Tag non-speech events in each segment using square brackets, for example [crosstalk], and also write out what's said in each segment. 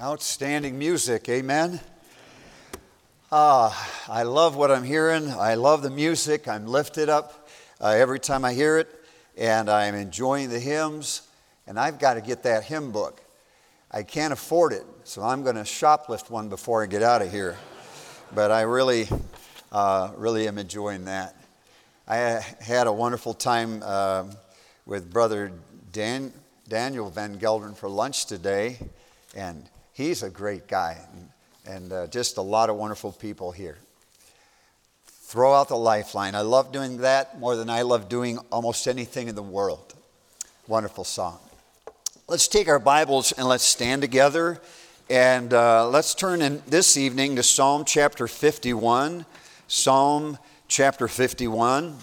Outstanding music, amen. Ah, I love what I'm hearing. I love the music. I'm lifted up uh, every time I hear it, and I'm enjoying the hymns. And I've got to get that hymn book. I can't afford it, so I'm going to shoplift one before I get out of here. But I really, uh, really am enjoying that. I had a wonderful time uh, with Brother Dan, Daniel Van Gelderen for lunch today, and he's a great guy and, uh, just a lot of wonderful people here. Throw out the lifeline. I love doing that more than I love doing almost anything in the world. Wonderful song. Let's take our Bibles and let's stand together. And uh, let's turn in this evening to Psalm chapter 51. Psalm chapter 51.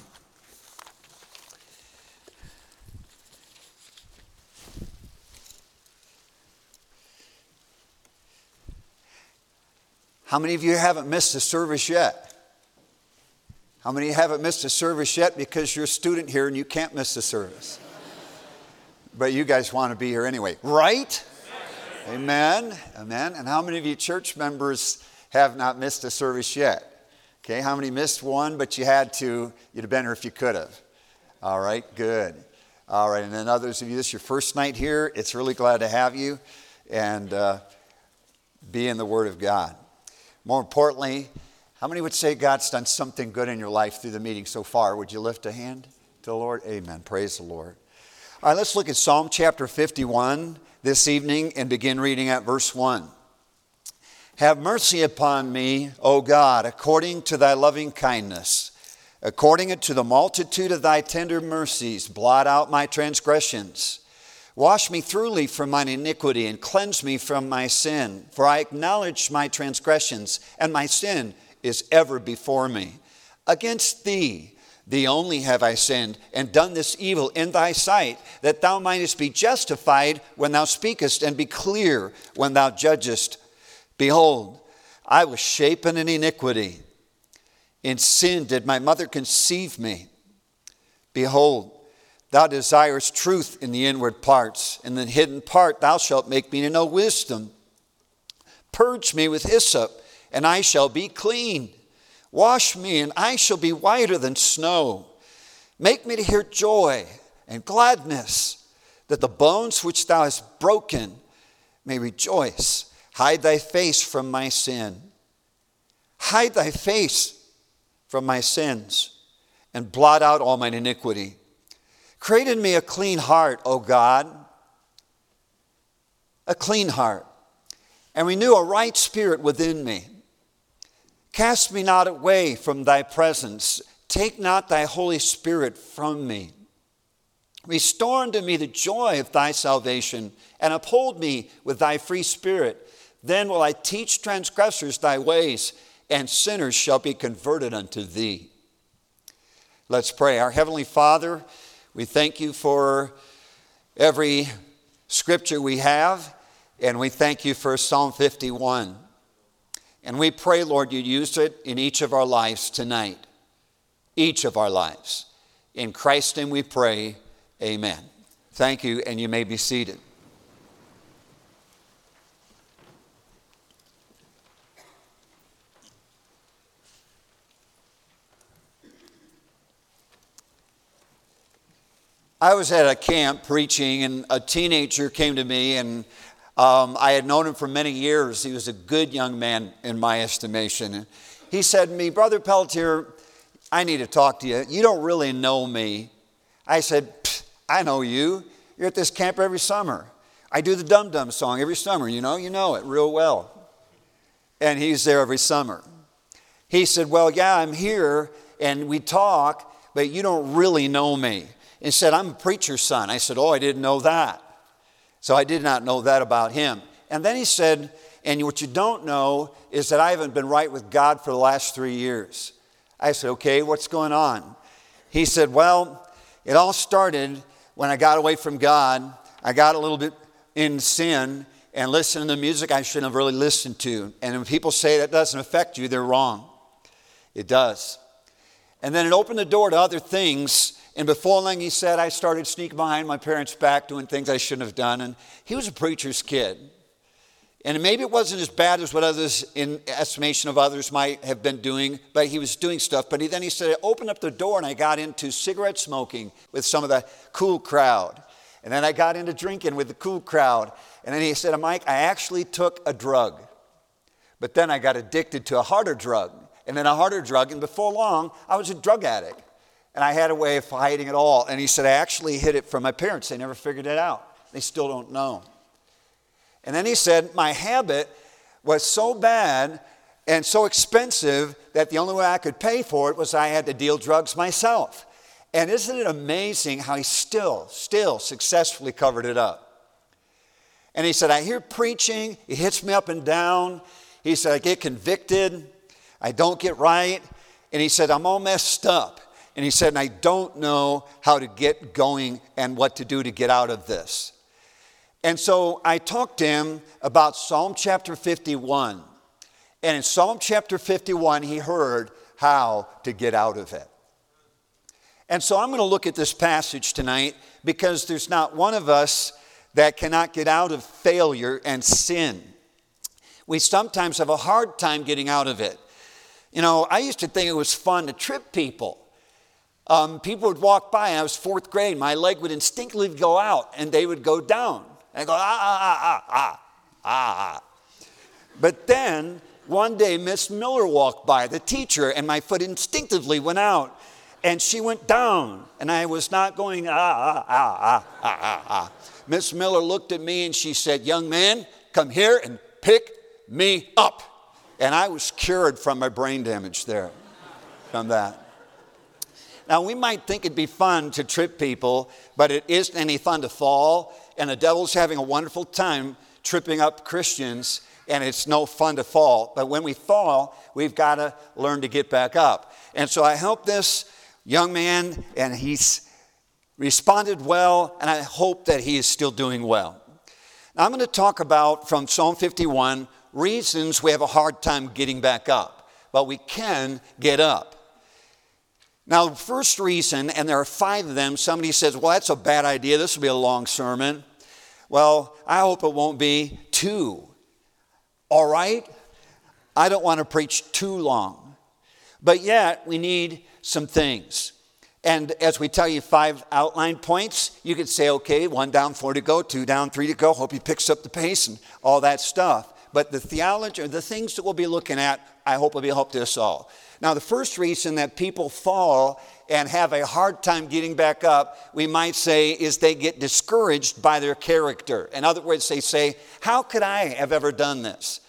How many of you haven't missed a service yet? How many haven't missed a service yet because you're a student here and you can't miss a service? But you guys want to be here anyway, right? Amen. Amen. And how many of you church members have not missed a service yet? Okay, how many missed one, but you had to? You'd have been here if you could have. All right, good. All right, and then others of you, this is your first night here. It's really glad to have you and uh, be in the Word of God. More importantly, how many would say God's done something good in your life through the meeting so far? Would you lift a hand to the Lord? Amen. Praise the Lord. All right, let's look at Psalm chapter 51 this evening and begin reading at verse 1. Have mercy upon me, O God, according to thy loving kindness. According to the multitude of thy tender mercies, blot out my transgressions. Wash me thoroughly from mine iniquity and cleanse me from my sin. For I acknowledge my transgressions, and my sin is ever before me. Against thee, thee only have I sinned, and done this evil in thy sight, that thou mightest be justified when thou speakest, and be clear when thou judgest. Behold, I was shapen in iniquity. In sin did my mother conceive me. Behold, Thou desirest truth in the inward parts. In the hidden part, thou shalt make me to know wisdom. Purge me with hyssop, and I shall be clean. Wash me, and I shall be whiter than snow. Make me to hear joy and gladness, that the bones which thou hast broken may rejoice. Hide thy face from my sin. Hide thy face from my sins, and blot out all mine iniquity. Create in me a clean heart, O God, a clean heart, and renew a right spirit within me. Cast me not away from thy presence. Take not thy Holy Spirit from me. Restore unto me the joy of thy salvation, and uphold me with thy free spirit. Then will I teach transgressors thy ways, and sinners shall be converted unto thee. Let's pray. Our Heavenly Father, we thank you for every scripture we have, and we thank you for Psalm 51. And we pray, Lord, you use it in each of our lives tonight. Each of our lives. In Christ's name we pray, amen. Thank you, and you may be seated. I was at a camp preaching, and a teenager came to me, and um, I had known him for many years. He was a good young man in my estimation. And he said to me, Brother Pelletier, I need to talk to you. You don't really know me. I said, I know you. You're at this camp every summer. I do the Dum Dum song every summer, you know, you know it real well. And he's there every summer. He said, Well, yeah, I'm here, and we talk, but you don't really know me and said, I'm a preacher's son. I said, Oh, I didn't know that. So I did not know that about him. And then he said, And what you don't know is that I haven't been right with God for the last three years. I said, Okay, what's going on? He said, Well, it all started when I got away from God. I got a little bit in sin and listened to music I shouldn't have really listened to. And when people say that doesn't affect you, they're wrong. It does. And then it opened the door to other things and before long, he said, I started sneaking behind my parents' back doing things I shouldn't have done. And he was a preacher's kid. And maybe it wasn't as bad as what others, in estimation of others, might have been doing, but he was doing stuff. But he, then he said, I opened up the door and I got into cigarette smoking with some of the cool crowd. And then I got into drinking with the cool crowd. And then he said, Mike, I actually took a drug. But then I got addicted to a harder drug, and then a harder drug. And before long, I was a drug addict. And I had a way of hiding it all. And he said, I actually hid it from my parents. They never figured it out. They still don't know. And then he said, My habit was so bad and so expensive that the only way I could pay for it was I had to deal drugs myself. And isn't it amazing how he still, still successfully covered it up? And he said, I hear preaching, it hits me up and down. He said, I get convicted, I don't get right. And he said, I'm all messed up. And he said, I don't know how to get going and what to do to get out of this. And so I talked to him about Psalm chapter 51. And in Psalm chapter 51, he heard how to get out of it. And so I'm going to look at this passage tonight because there's not one of us that cannot get out of failure and sin. We sometimes have a hard time getting out of it. You know, I used to think it was fun to trip people. Um, people would walk by, I was fourth grade, my leg would instinctively go out and they would go down. And go, ah, ah, ah, ah, ah, ah, ah. But then one day, Miss Miller walked by, the teacher, and my foot instinctively went out. And she went down, and I was not going, ah, ah, ah, ah, ah, ah, ah. Miss Miller looked at me and she said, Young man, come here and pick me up. And I was cured from my brain damage there from that. Now, we might think it'd be fun to trip people, but it isn't any fun to fall and the devil's having a wonderful time tripping up Christians, and it's no fun to fall. But when we fall, we've got to learn to get back up. And so I helped this young man, and he's responded well, and I hope that he is still doing well. Now, I'm going to talk about from Psalm 51 reasons we have a hard time getting back up, but we can get up. Now, the first reason, and there are five of them, somebody says, Well, that's a bad idea. This will be a long sermon. Well, I hope it won't be two. All right? I don't want to preach too long. But yet, we need some things. And as we tell you five outline points, you could say, okay, one down, four to go, two down, three to go. Hope he picks up the pace and all that stuff. But the theology, the things that we'll be looking at, I hope will be help to us all. Now, the first reason that people fall and have a hard time getting back up, we might say, is they get discouraged by their character. In other words, they say, How could I have ever done this?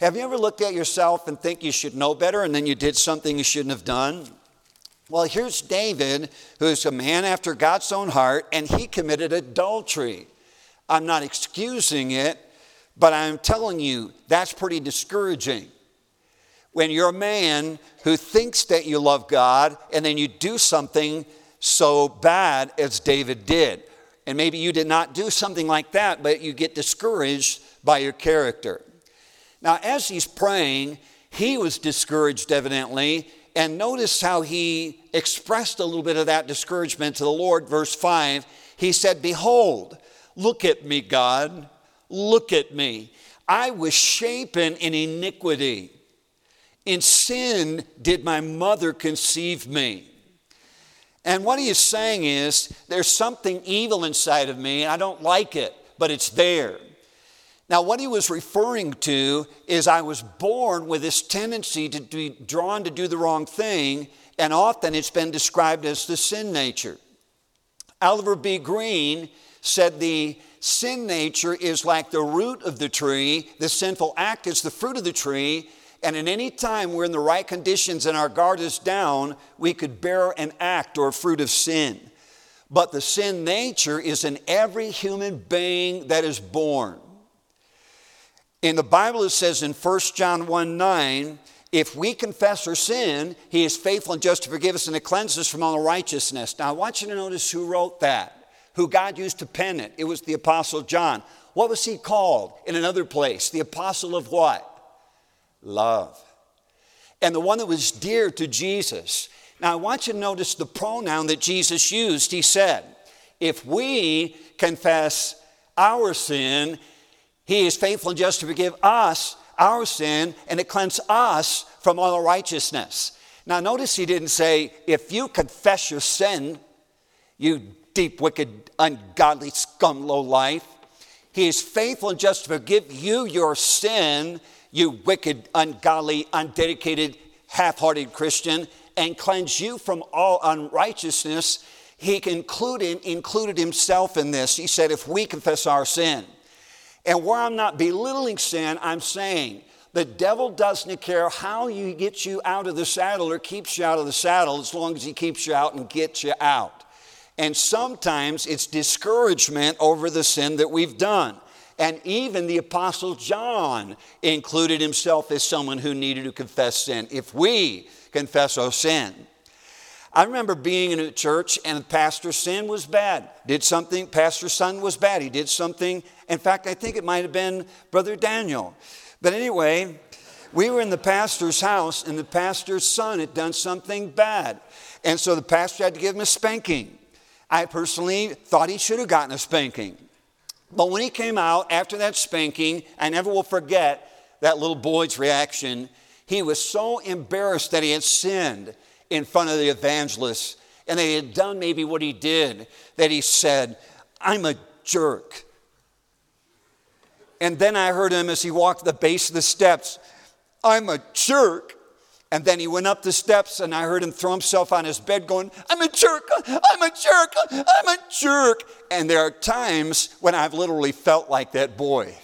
Have you ever looked at yourself and think you should know better and then you did something you shouldn't have done? Well, here's David, who's a man after God's own heart, and he committed adultery. I'm not excusing it, but I'm telling you, that's pretty discouraging when you're a man who thinks that you love God and then you do something so bad as David did. And maybe you did not do something like that, but you get discouraged by your character. Now, as he's praying, he was discouraged, evidently, and notice how he expressed a little bit of that discouragement to the Lord. Verse 5 he said, Behold, look at me, God, look at me. I was shapen in iniquity in sin did my mother conceive me. And what he is saying is, there's something evil inside of me. I don't like it, but it's there. Now, what he was referring to is I was born with this tendency to be drawn to do the wrong thing, and often it's been described as the sin nature. Oliver B. Greene said the sin nature is like the root of the tree, the sinful act is the fruit of the tree, and at any time we're in the right conditions and our guard is down, we could bear an act or fruit of sin. But the sin nature is in every human being that is born. In the Bible, it says in 1 John 1 9, if we confess our sin, he is faithful and just to forgive us and to cleanse us from all unrighteousness. Now, I want you to notice who wrote that, who God used to pen it. It was the Apostle John. What was he called in another place? The Apostle of what? love. And the one that was dear to Jesus. Now, I want you to notice the pronoun that Jesus used. He said, If we confess our sin, He is faithful and just to forgive us our sin and to cleanse us from all righteousness. Now, notice he didn't say, if you confess your sin, you deep, wicked, ungodly scum, low life. He is faithful and just to forgive you your sin, you wicked, ungodly, undedicated, half hearted Christian, and cleanse you from all unrighteousness. He included, included himself in this. He said, if we confess our sin, and where I'm not belittling sin, I'm saying the devil doesn't care how he gets you out of the saddle or keeps you out of the saddle as long as he keeps you out and gets you out. And sometimes it's discouragement over the sin that we've done. And even the Apostle John included himself as someone who needed to confess sin. If we confess our sin, I remember being in a church and the pastor's sin was bad. Did something, pastor's son was bad. He did something. In fact, I think it might have been Brother Daniel. But anyway, we were in the pastor's house and the pastor's son had done something bad. And so the pastor had to give him a spanking. I personally thought he should have gotten a spanking. But when he came out after that spanking, I never will forget that little boy's reaction. He was so embarrassed that he had sinned in front of the evangelists and that he had done maybe what he did, that he said, I'm a jerk. And then I heard him as he walked the base of the steps, I'm a jerk. And then he went up the steps, and I heard him throw himself on his bed, going, I'm a jerk, I'm a jerk, I'm a jerk. And there are times when I've literally felt like that boy.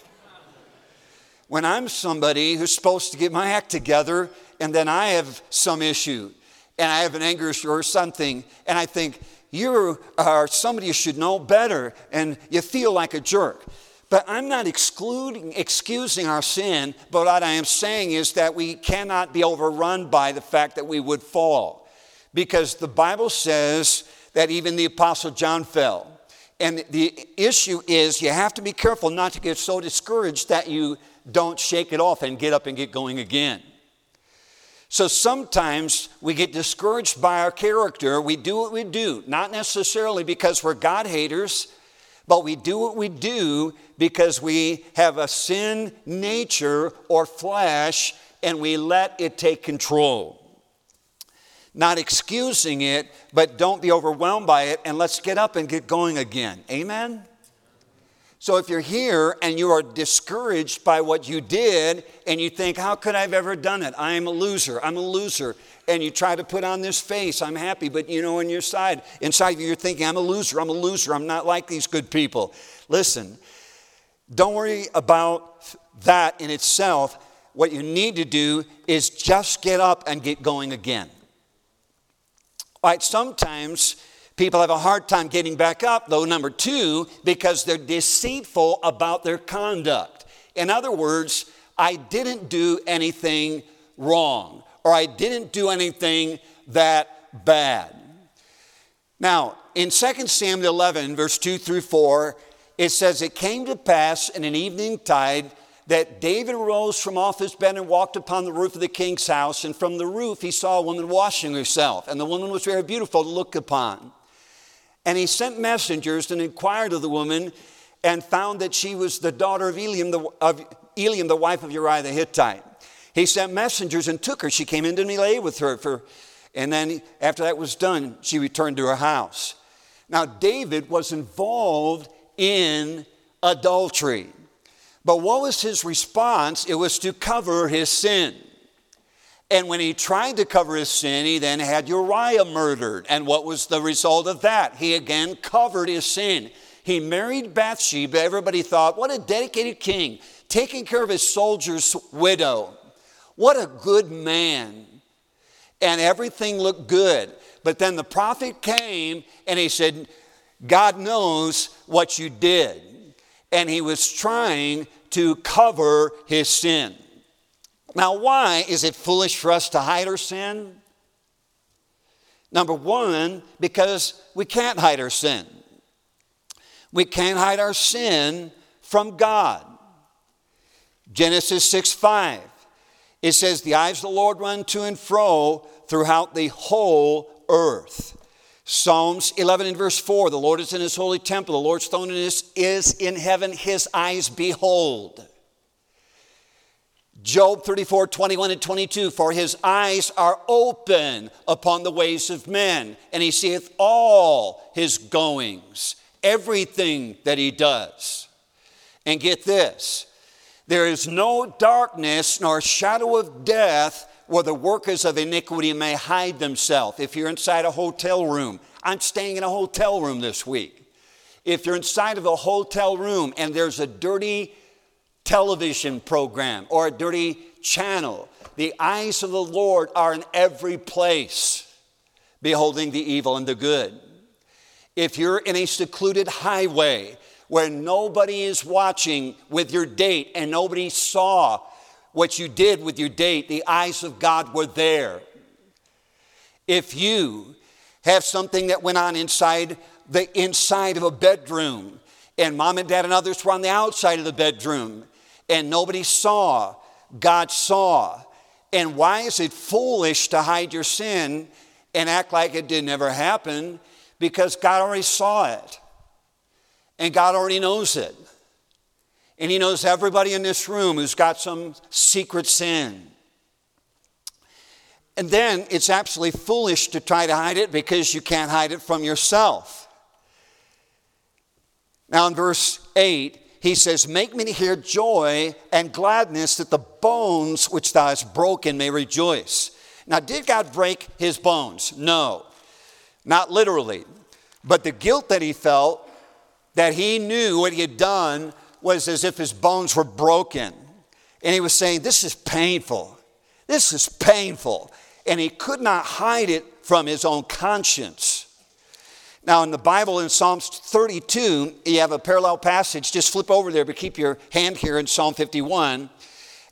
When I'm somebody who's supposed to get my act together, and then I have some issue, and I have an anger issue or something, and I think, you are somebody you should know better, and you feel like a jerk. But I'm not excluding, excusing our sin, but what I am saying is that we cannot be overrun by the fact that we would fall. Because the Bible says that even the Apostle John fell. And the issue is you have to be careful not to get so discouraged that you don't shake it off and get up and get going again. So sometimes we get discouraged by our character. We do what we do, not necessarily because we're God haters, but we do what we do because we have a sin nature or flesh and we let it take control. Not excusing it, but don't be overwhelmed by it and let's get up and get going again. Amen? So if you're here and you are discouraged by what you did and you think, How could I have ever done it? I am a loser. I'm a loser and you try to put on this face, I'm happy, but you know, on your side, inside of you, you're thinking, I'm a loser, I'm a loser, I'm not like these good people. Listen, don't worry about that in itself. What you need to do is just get up and get going again. All right, sometimes people have a hard time getting back up, though, number two, because they're deceitful about their conduct. In other words, I didn't do anything wrong or I didn't do anything that bad. Now, in 2 Samuel 11, verse 2 through 4, it says, It came to pass in an evening tide that David rose from off his bed and walked upon the roof of the king's house, and from the roof he saw a woman washing herself, and the woman was very beautiful to look upon. And he sent messengers and inquired of the woman, and found that she was the daughter of Eliam, the, of Eliam, the wife of Uriah the Hittite. He sent messengers and took her. She came in to lay with her. For, and then after that was done, she returned to her house. Now, David was involved in adultery. But what was his response? It was to cover his sin. And when he tried to cover his sin, he then had Uriah murdered. And what was the result of that? He again covered his sin. He married Bathsheba. Everybody thought, what a dedicated king, taking care of his soldier's widow. What a good man. And everything looked good. But then the prophet came and he said, God knows what you did. And he was trying to cover his sin. Now, why is it foolish for us to hide our sin? Number one, because we can't hide our sin. We can't hide our sin from God. Genesis 6 5. It says, The eyes of the Lord run to and fro throughout the whole earth. Psalms 11 and verse 4 The Lord is in his holy temple, the Lord's throne is, is in heaven, his eyes behold. Job 34, 21 and 22, for his eyes are open upon the ways of men, and he seeth all his goings, everything that he does. And get this there is no darkness nor shadow of death where the workers of iniquity may hide themselves. If you're inside a hotel room, I'm staying in a hotel room this week. If you're inside of a hotel room and there's a dirty television program or a dirty channel. The eyes of the Lord are in every place, beholding the evil and the good. If you're in a secluded highway where nobody is watching with your date and nobody saw what you did with your date, the eyes of God were there. If you have something that went on inside the inside of a bedroom and mom and dad and others were on the outside of the bedroom and nobody saw. God saw. And why is it foolish to hide your sin and act like it did never happen? Because God already saw it. And God already knows it. And He knows everybody in this room who's got some secret sin. And then it's absolutely foolish to try to hide it because you can't hide it from yourself. Now, in verse 8, he says, Make me to hear joy and gladness that the bones which thou hast broken may rejoice. Now, did God break his bones? No, not literally. But the guilt that he felt, that he knew what he had done, was as if his bones were broken. And he was saying, This is painful. This is painful. And he could not hide it from his own conscience. Now, in the Bible, in Psalms 32, you have a parallel passage. Just flip over there, but keep your hand here in Psalm 51.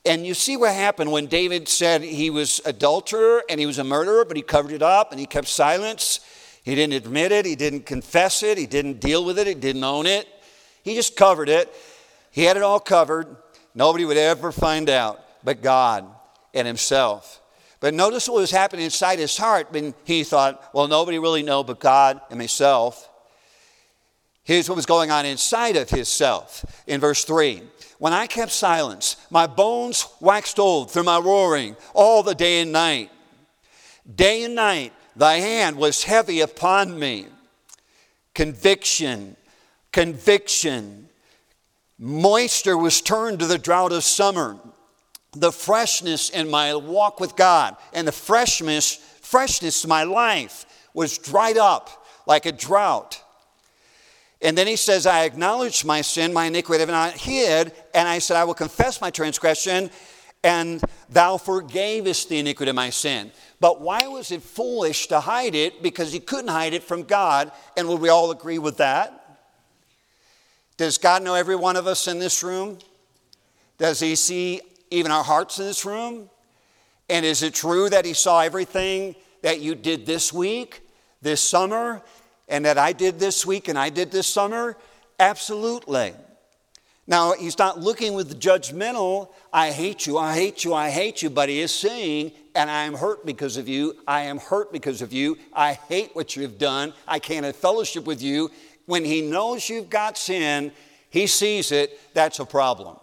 And you see what happened when David said he was adulterer and he was a murderer, but he covered it up and he kept silence. He didn't admit it, he didn't confess it, he didn't deal with it, he didn't own it. He just covered it. He had it all covered. Nobody would ever find out but God and himself. But notice what was happening inside his heart when he thought, well, nobody really know but God and myself. Here's what was going on inside of his self in verse 3. When I kept silence, my bones waxed old through my roaring all the day and night. Day and night, thy hand was heavy upon me. Conviction, conviction. Moisture was turned to the drought of summer the freshness in my walk with God and the freshness, freshness of my life was dried up like a drought. And then he says, I acknowledged my sin, my iniquity have not hid, and I said, I will confess my transgression, and thou forgavest the iniquity of my sin. But why was it foolish to hide it? Because he couldn't hide it from God. And would we all agree with that? Does God know every one of us in this room? Does he see even our hearts in this room? And is it true that He saw everything that you did this week, this summer, and that I did this week and I did this summer? Absolutely. Now, He's not looking with the judgmental, I hate you, I hate you, I hate you, but He is saying, and I am hurt because of you, I am hurt because of you, I hate what you've done, I can't have fellowship with you. When He knows you've got sin, He sees it, that's a problem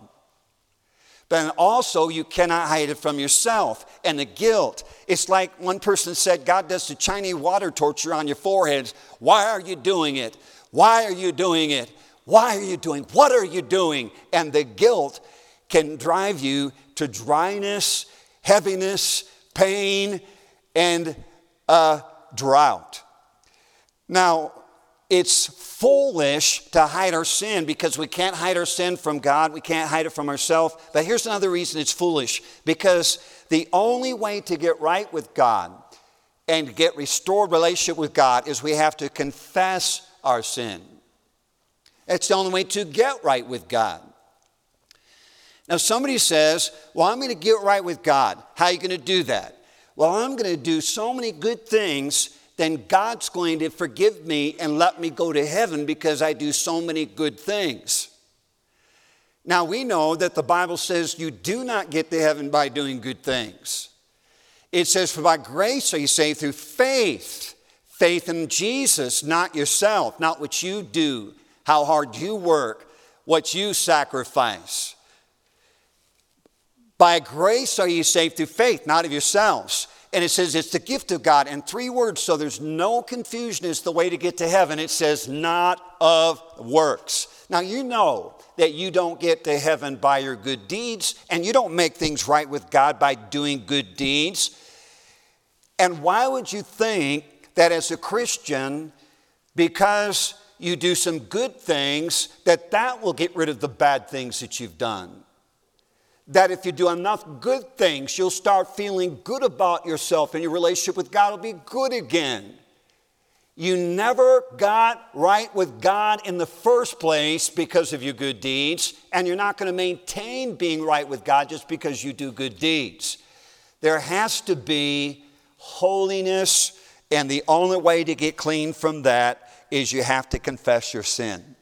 but also you cannot hide it from yourself and the guilt. It's like one person said, God does the Chinese water torture on your foreheads. Why are you doing it? Why are you doing it? Why are you doing? What are you doing? And the guilt can drive you to dryness, heaviness, pain, and a drought. Now, it's foolish to hide our sin because we can't hide our sin from God. We can't hide it from ourselves. But here's another reason it's foolish because the only way to get right with God and get restored relationship with God is we have to confess our sin. It's the only way to get right with God. Now, somebody says, Well, I'm going to get right with God. How are you going to do that? Well, I'm going to do so many good things then God's going to forgive me and let me go to heaven because I do so many good things. Now, we know that the Bible says you do not get to heaven by doing good things. It says, For by grace are you saved through faith. faith in Jesus, not yourself, not what you do, how hard you work, what you sacrifice. By grace are you saved through faith, not of yourselves. And it says it's the gift of God. in three words, so there's no confusion as the way to get to heaven. It says, not of works. Now, you know that you don't get to heaven by your good deeds, and you don't make things right with God by doing good deeds. And why would you think that as a Christian, because you do some good things, that that will get rid of the bad things that you've done? That if you do enough good things, you'll start feeling good about yourself and your relationship with God will be good again. You never got right with God in the first place because of your good deeds, and you're not going to maintain being right with God just because you do good deeds. There has to be holiness, and the only way to get clean from that is you have to confess your sin.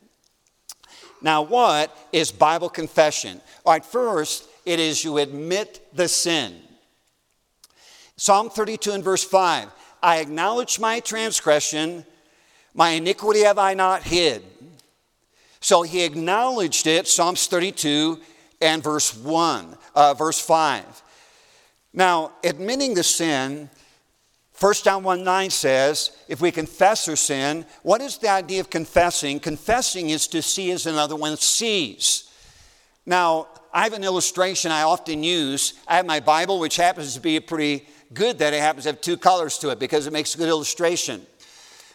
Now, what is Bible confession? All right, first, it is you admit the sin. Psalm 32 and verse 5 I acknowledge my transgression, my iniquity have I not hid. So he acknowledged it, Psalms 32 and verse 1, uh, verse 5. Now, admitting the sin, 1 John 1 9 says, if we confess our sin, what is the idea of confessing? Confessing is to see as another one sees. Now, I have an illustration I often use. I have my Bible, which happens to be pretty good that it happens to have two colors to it because it makes a good illustration.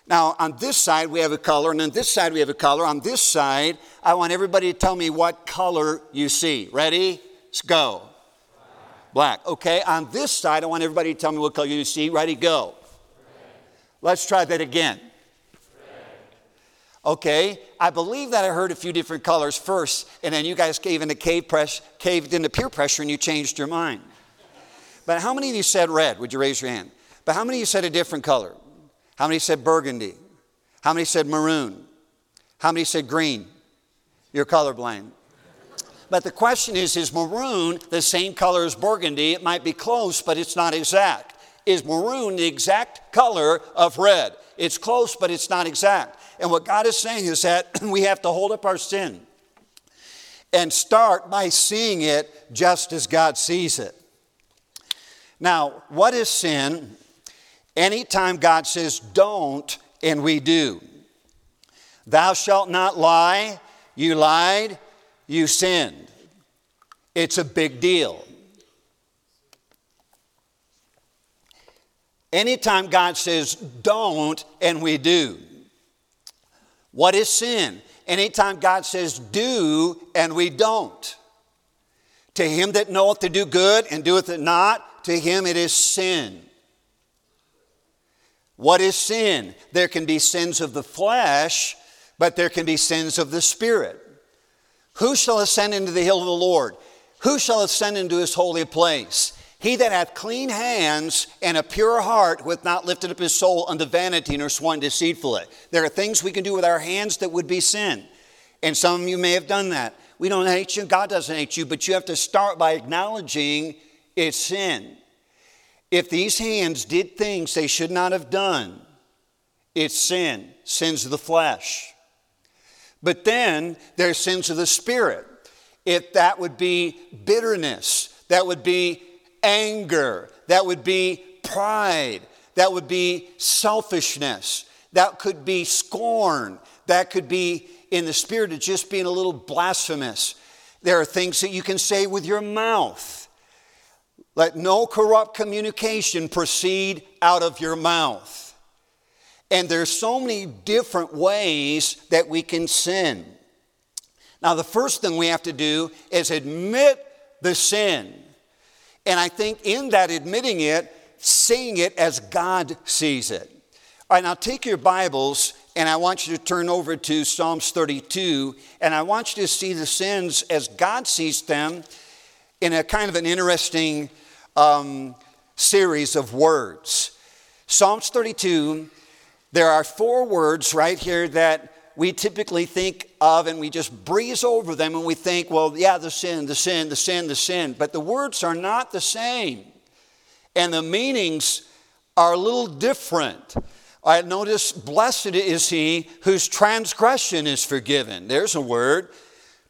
Now, on this side, we have a color, and on this side, we have a color. On this side, I want everybody to tell me what color you see. Ready? Let's go. Black. Okay, on this side, I want everybody to tell me what color you see. Ready? Go. Let's try that again. Okay, I believe that I heard a few different colors first, and then you guys gave into cave press, caved into peer pressure, and you changed your mind. But how many of you said red? Would you raise your hand? But how many of you said a different color? How many said burgundy? How many said maroon? How many said green? You're colorblind. But the question is is maroon the same color as burgundy? It might be close, but it's not exact. Is maroon the exact color of red? It's close, but it's not exact. And what God is saying is that [clears throat] we have to hold up our sin and start by seeing it just as God sees it. Now, what is sin? Anytime God says don't, and we do. Thou shalt not lie, you lied, you sinned. It's a big deal. Anytime God says don't, and we do. What is sin? Anytime God says do, and we don't. To him that knoweth to do good and doeth it not, to him it is sin. What is sin? There can be sins of the flesh, but there can be sins of the spirit. Who shall ascend into the hill of the Lord? Who shall ascend into his holy place? He that hath clean hands and a pure heart, with not lifted up his soul unto vanity nor sworn deceitfully. There are things we can do with our hands that would be sin. And some of you may have done that. We don't hate you, God doesn't hate you, but you have to start by acknowledging it's sin. If these hands did things they should not have done, it's sin, sins of the flesh. But then there's sins of the spirit. If that would be bitterness, that would be anger, that would be pride, that would be selfishness, that could be scorn, that could be in the spirit of just being a little blasphemous. There are things that you can say with your mouth let no corrupt communication proceed out of your mouth. And there's so many different ways that we can sin. Now, the first thing we have to do is admit the sin. And I think in that admitting it, seeing it as God sees it. All right, now take your Bibles and I want you to turn over to Psalms 32 and I want you to see the sins as God sees them in a kind of an interesting um, series of words. Psalms 32, there are four words right here that we typically think of and we just breeze over them and we think, well, yeah, the sin, the sin, the sin, the sin. But the words are not the same. And the meanings are a little different. I notice, blessed is he whose transgression is forgiven. There's a word,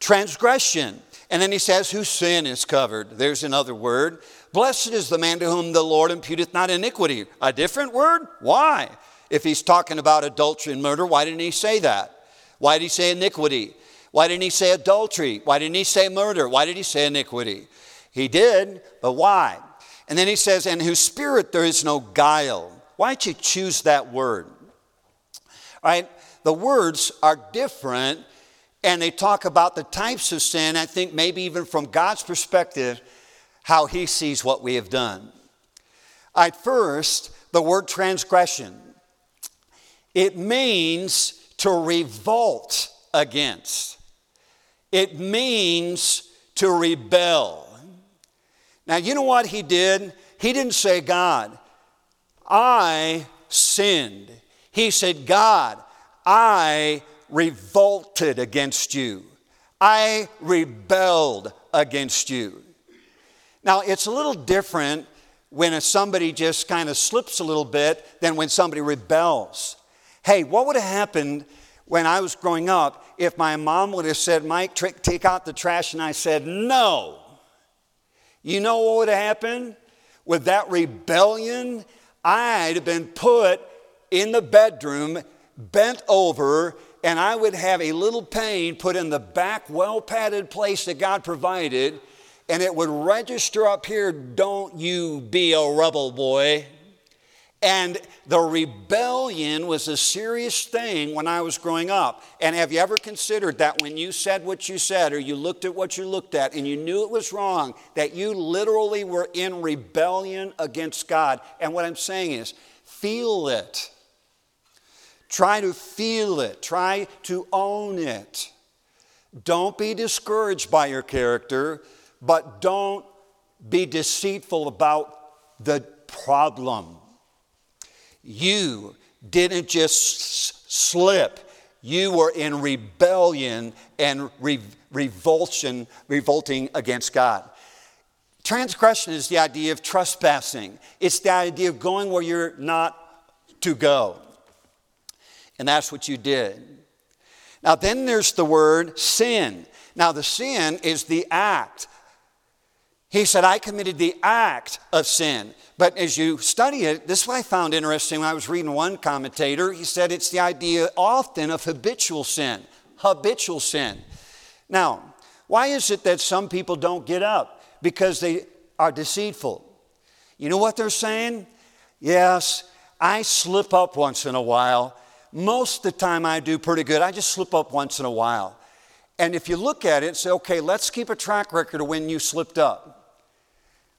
transgression. And then he says, whose sin is covered. There's another word. Blessed is the man to whom the Lord imputeth not iniquity. A different word? Why? If he's talking about adultery and murder, why didn't he say that? Why did he say iniquity? Why didn't he say adultery? Why didn't he say murder? Why did he say iniquity? He did, but why? And then he says, and whose spirit there is no guile. Why'd you choose that word? All right, the words are different and they talk about the types of sin, I think maybe even from God's perspective, how he sees what we have done. At first, the word transgression, it means to revolt against. It means to rebel. Now, you know what he did? He didn't say, God, I sinned. He said, God, I revolted against you. I rebelled against you. Now, it's a little different when somebody just kind of slips a little bit than when somebody rebels. Hey, what would have happened when I was growing up if my mom would have said, Mike, take out the trash, and I said, no? You know what would have happened? With that rebellion, I'd have been put in the bedroom, bent over, and I would have a little pain put in the back, well padded place that God provided, and it would register up here, don't you be a rebel boy. And the rebellion was a serious thing when I was growing up. And have you ever considered that when you said what you said or you looked at what you looked at and you knew it was wrong, that you literally were in rebellion against God? And what I'm saying is, feel it. Try to feel it. Try to own it. Don't be discouraged by your character, but don't be deceitful about the problem. You didn't just slip, you were in rebellion and re- revulsion, revolting against God. Transgression is the idea of trespassing, it's the idea of going where you're not to go. And that's what you did. Now, then there's the word sin. Now, the sin is the act. He said, I committed the act of sin. But as you study it, this is what I found interesting when I was reading one commentator. He said it's the idea often of habitual sin. Habitual sin. Now, why is it that some people don't get up? Because they are deceitful. You know what they're saying? Yes, I slip up once in a while. Most of the time I do pretty good. I just slip up once in a while. And if you look at it, say, okay, let's keep a track record of when you slipped up.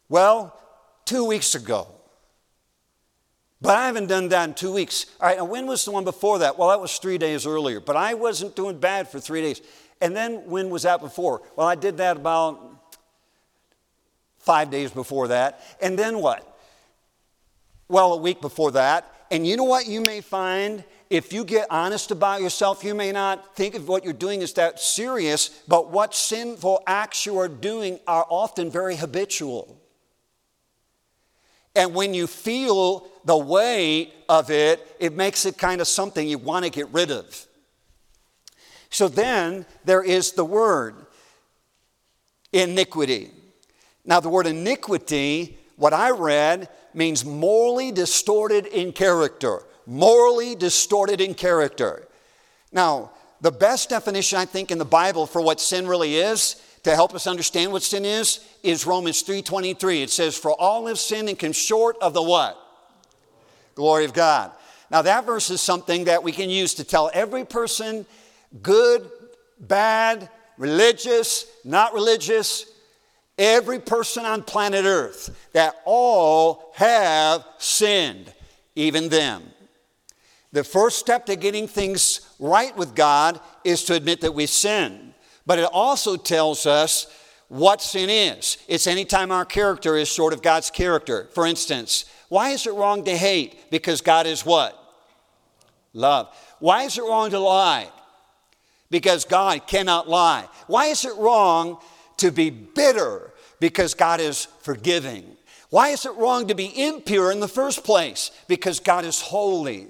Well, two weeks ago. But I haven't done that in two weeks. All right, and when was the one before that? Well, that was three days earlier. But I wasn't doing bad for three days. And then when was that before? Well, I did that about five days before that. And then what? Well, a week before that. And you know what you may find? If you get honest about yourself, you may not think of what you're doing as that serious, but what sinful acts you are doing are often very habitual. And when you feel the weight of it, it makes it kind of something you want to get rid of. So then there is the word iniquity. Now, the word iniquity, what I read, means morally distorted in character. Morally distorted in character. Now, the best definition I think in the Bible for what sin really is to help us understand what sin is is Romans 3:23. It says, "For all have sinned and come short of the what? Glory of God." Now that verse is something that we can use to tell every person, good, bad, religious, not religious, every person on planet Earth, that all have sinned, even them. The first step to getting things right with God is to admit that we sin. But it also tells us what sin is. It's anytime our character is short of God's character. For instance, why is it wrong to hate? Because God is what? Love. Why is it wrong to lie? Because God cannot lie. Why is it wrong to be bitter? Because God is forgiving. Why is it wrong to be impure in the first place? Because God is holy.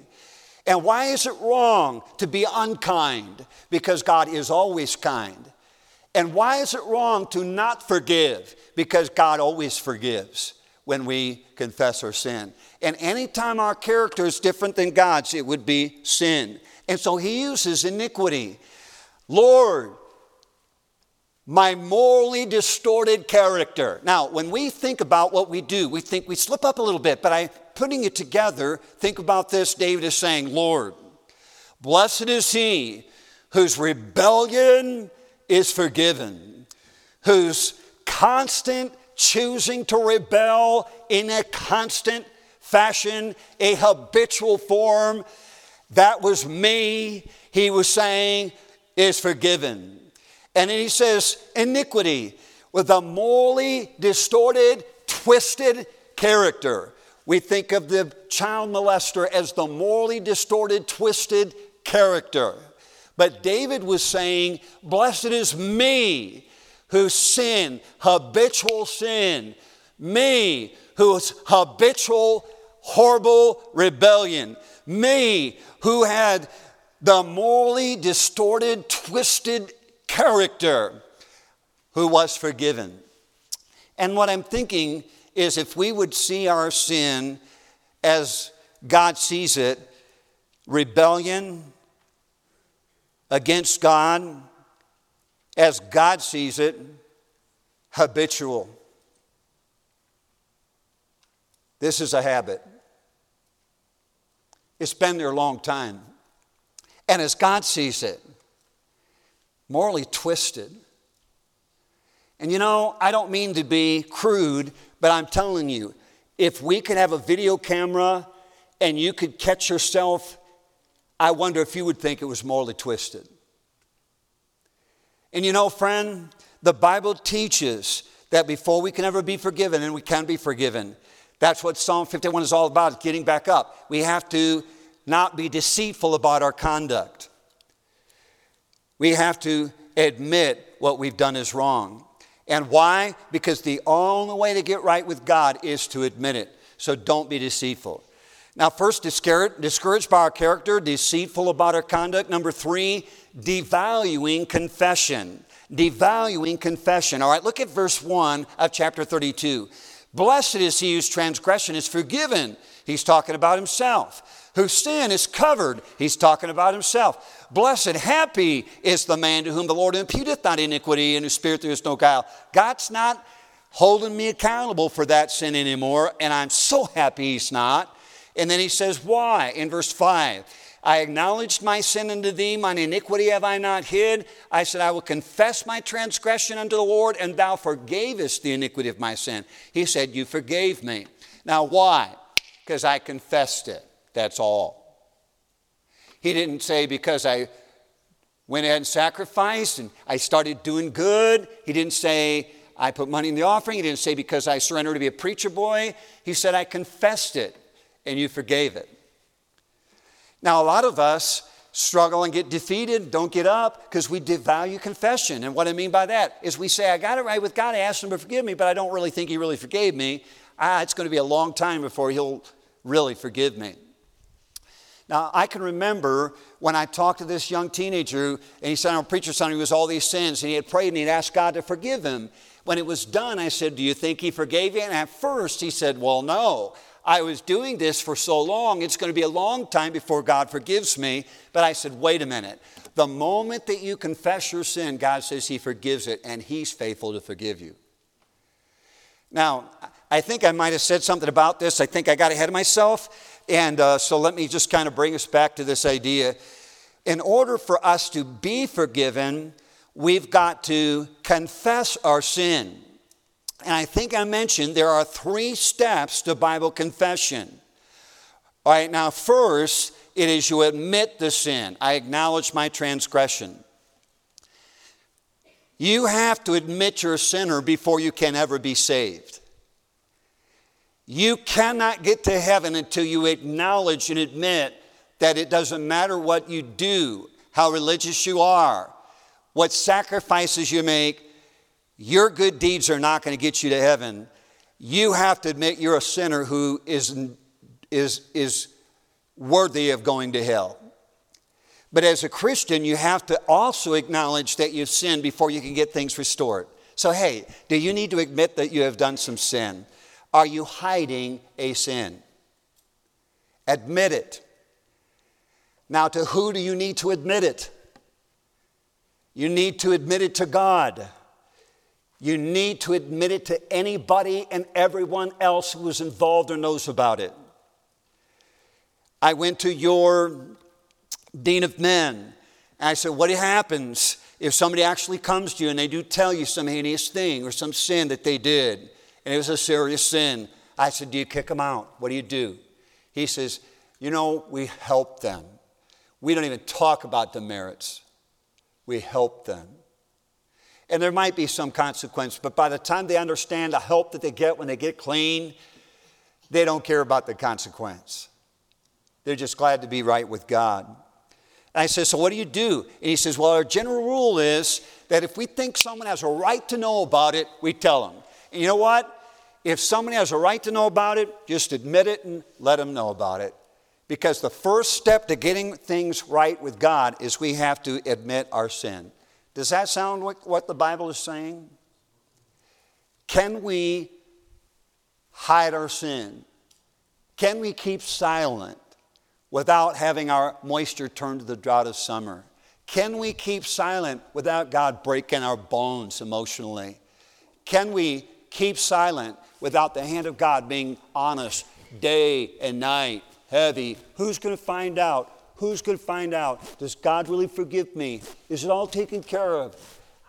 And why is it wrong to be unkind? Because God is always kind. And why is it wrong to not forgive? Because God always forgives when we confess our sin. And anytime our character is different than God's, it would be sin. And so he uses iniquity. Lord, my morally distorted character. Now, when we think about what we do, we think we slip up a little bit, but I putting it together, think about this. David is saying, Lord, blessed is he whose rebellion is forgiven, whose constant choosing to rebel in a constant fashion, a habitual form, that was me, he was saying, is forgiven. And then he says, iniquity with a morally distorted, twisted character. We think of the child molester as the morally distorted, twisted character. But David was saying, Blessed is me who sin, habitual sin, me whose habitual, horrible rebellion, me who had the morally distorted, twisted character, who was forgiven. And what I'm thinking is if we would see our sin as God sees it rebellion, against God as God sees it, habitual. This is a habit. It's been there a long time. And as God sees it, morally twisted. And you know, I don't mean to be crude, but I'm telling you, if we could have a video camera and you could catch yourself I wonder if you would think it was morally twisted. And you know, friend, the Bible teaches that before we can ever be forgiven, and we can be forgiven, that's what Psalm 51 is all about, getting back up. We have to not be deceitful about our conduct. We have to admit what we've done is wrong. And why? Because the only way to get right with God is to admit it. So don't be deceitful. Now, first, discouraged by our character, deceitful about our conduct. Number three, devaluing confession. Devaluing confession. All right, look at verse 1 of chapter 32. Blessed is he whose transgression is forgiven. He's talking about himself. Whose sin is covered. He's talking about himself. Blessed, happy is the man to whom the Lord imputeth not iniquity, and whose spirit there is no guile. God's not holding me accountable for that sin anymore, and I'm so happy he's not. And then he says, Why? In verse 5. I acknowledged my sin unto thee, mine iniquity have I not hid. I said, I will confess my transgression unto the Lord, and thou forgavest the iniquity of my sin. He said, You forgave me. Now, why? Because I confessed it. That's all. He didn't say, Because I went ahead and sacrificed and I started doing good. He didn't say, I put money in the offering. He didn't say, Because I surrendered to be a preacher boy. He said, I confessed it and you forgave it. Now, a lot of us struggle and get defeated, don't get up because we devalue confession. And what I mean by that is we say, I got it right with God, I asked Him to forgive me, but I don't really think He really forgave me. Ah, it's going to be a long time before He'll really forgive me. Now, I can remember when I talked to this young teenager, and he said, I'm a preacher son, he was all these sins, and he had prayed and he'd asked God to forgive him. When it was done, I said, Do you think he forgave you? And at first, he said, Well, no. I was doing this for so long, it's going to be a long time before God forgives me. But I said, wait a minute. The moment that you confess your sin, God says He forgives it, and He's faithful to forgive you. Now, I think I might have said something about this. I think I got ahead of myself. And uh, so let me just kind of bring us back to this idea. In order for us to be forgiven, we've got to confess our sin. And I think I mentioned there are three steps to Bible confession. All right, now, first, it is you admit the sin. I acknowledge my transgression. You have to admit you're a sinner before you can ever be saved. You cannot get to heaven until you acknowledge and admit that it doesn't matter what you do, how religious you are, what sacrifices you make, your good deeds are not going to get you to heaven. You have to admit you're a sinner who is, is, is worthy of going to hell. But as a Christian, you have to also acknowledge that you've sinned before you can get things restored. So, hey, do you need to admit that you have done some sin? Are you hiding a sin? Admit it. Now, to who do you need to admit it? You need to admit it to God. You need to admit it to anybody and everyone else who is involved or knows about it. I went to your dean of men and I said, What happens if somebody actually comes to you and they do tell you some heinous thing or some sin that they did and it was a serious sin? I said, Do you kick them out? What do you do? He says, You know, we help them. We don't even talk about the merits, we help them. And there might be some consequence, but by the time they understand the help that they get when they get clean, they don't care about the consequence. They're just glad to be right with God. And I said, So what do you do? And he says, Well, our general rule is that if we think someone has a right to know about it, we tell them. And you know what? If somebody has a right to know about it, just admit it and let them know about it. Because the first step to getting things right with God is we have to admit our sin. Does that sound like what the Bible is saying? Can we hide our sin? Can we keep silent without having our moisture turn to the drought of summer? Can we keep silent without God breaking our bones emotionally? Can we keep silent without the hand of God being on us day and night, heavy? Who's going to find out? Who's going to find out? Does God really forgive me? Is it all taken care of?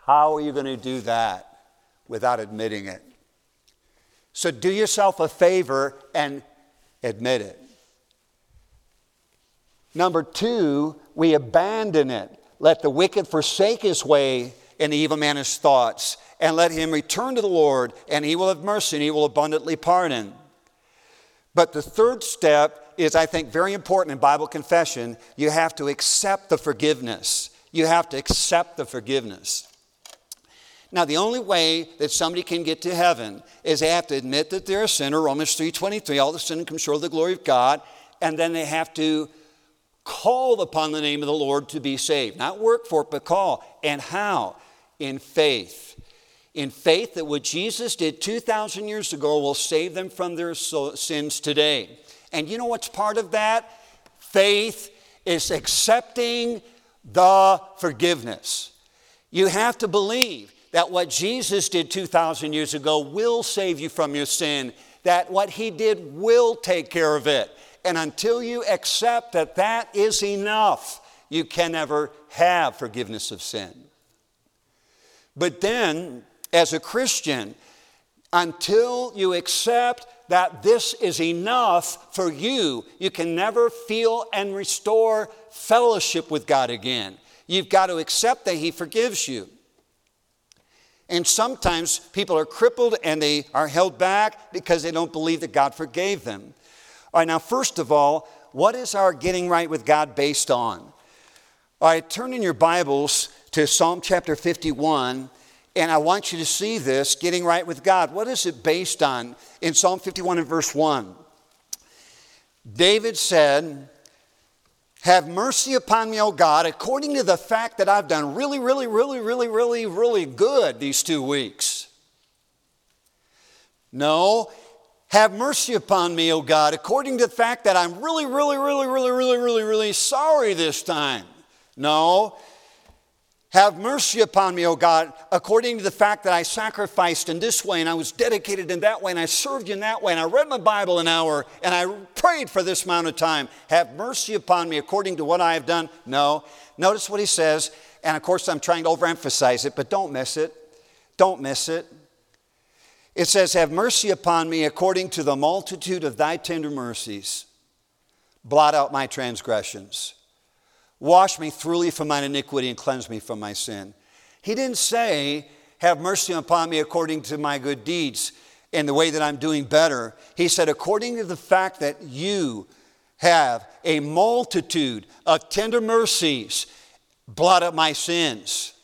How are you going to do that without admitting it? So do yourself a favor and admit it. Number two, we abandon it. Let the wicked forsake his way and the evil man his thoughts, and let him return to the Lord, and he will have mercy and he will abundantly pardon. But the third step is, I think, very important in Bible confession. You have to accept the forgiveness. You have to accept the forgiveness. Now, the only way that somebody can get to heaven is they have to admit that they're a sinner, Romans 3.23, all the sin comes short of the glory of God, and then they have to call upon the name of the Lord to be saved. Not work for it, but call. And how? In faith. In faith that what Jesus did 2,000 years ago will save them from their sins today. And you know what's part of that? Faith is accepting the forgiveness. You have to believe that what Jesus did 2,000 years ago will save you from your sin, that what he did will take care of it. And until you accept that that is enough, you can never have forgiveness of sin. But then, as a Christian, until you accept that this is enough for you, you can never feel and restore fellowship with God again. You've got to accept that He forgives you. And sometimes people are crippled and they are held back because they don't believe that God forgave them. All right, now, first of all, what is our getting right with God based on? All right, turn in your Bibles to Psalm chapter 51 and I want you to see this getting right with God. What is it based on? In Psalm 51 and verse 1, David said, Have mercy upon me, O God, according to the fact that I've done really, really, really, really, really, really good these two weeks. No, have mercy upon me, O God, according to the fact that I'm really, really, really, really, really, really, really sorry this time. No, have mercy upon me, O God, according to the fact that I sacrificed in this way and I was dedicated in that way and I served you in that way and I read my Bible an hour and I prayed for this amount of time. Have mercy upon me according to what I have done. No. Notice what he says, and of course I'm trying to overemphasize it, but don't miss it. Don't miss it. It says, Have mercy upon me according to the multitude of thy tender mercies. Blot out my transgressions. Wash me thoroughly from mine iniquity and cleanse me from my sin. He didn't say, Have mercy upon me according to my good deeds and the way that I'm doing better. He said, According to the fact that you have a multitude of tender mercies, blot up my sins.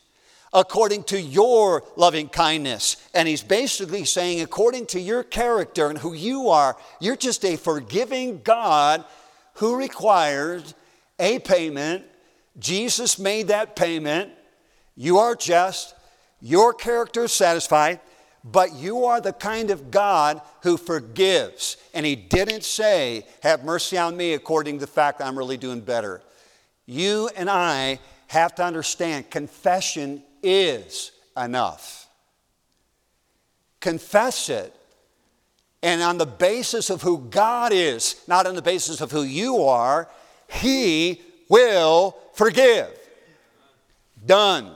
According to your loving kindness. And he's basically saying, according to your character and who you are, you're just a forgiving God who required a payment. Jesus made that payment. You are just, your character is satisfied, but you are the kind of God who forgives. And He didn't say, Have mercy on me according to the fact I'm really doing better. You and I have to understand confession is enough. Confess it. And on the basis of who God is, not on the basis of who you are, He will forgive. Done.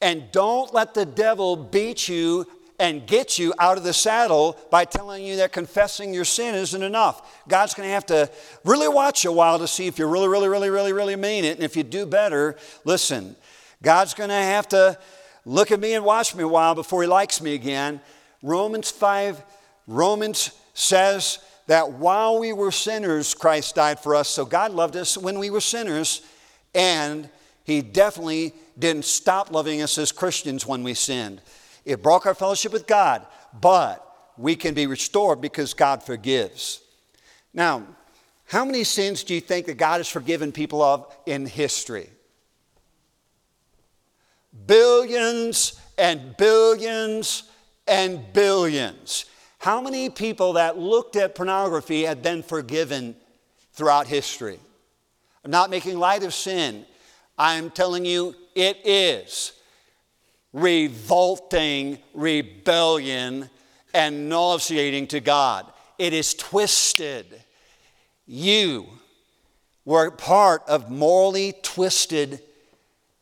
And don't let the devil beat you and get you out of the saddle by telling you that confessing your sin isn't enough. God's going to have to really watch a while to see if you really, really, really, really, really mean it. And if you do better, listen, God's going to have to look at me and watch me a while before he likes me again. Romans 5, Romans says that while we were sinners, Christ died for us. So God loved us when we were sinners, and he definitely didn't stop loving us as Christians when we sinned. It broke our fellowship with God, but we can be restored because God forgives. Now, how many sins do you think that God has forgiven people of in history? Billions and billions and billions. How many people that looked at pornography had been forgiven throughout history? I'm not making light of sin. I'm telling you, it is revolting rebellion and nauseating to God. It is twisted. You were part of morally twisted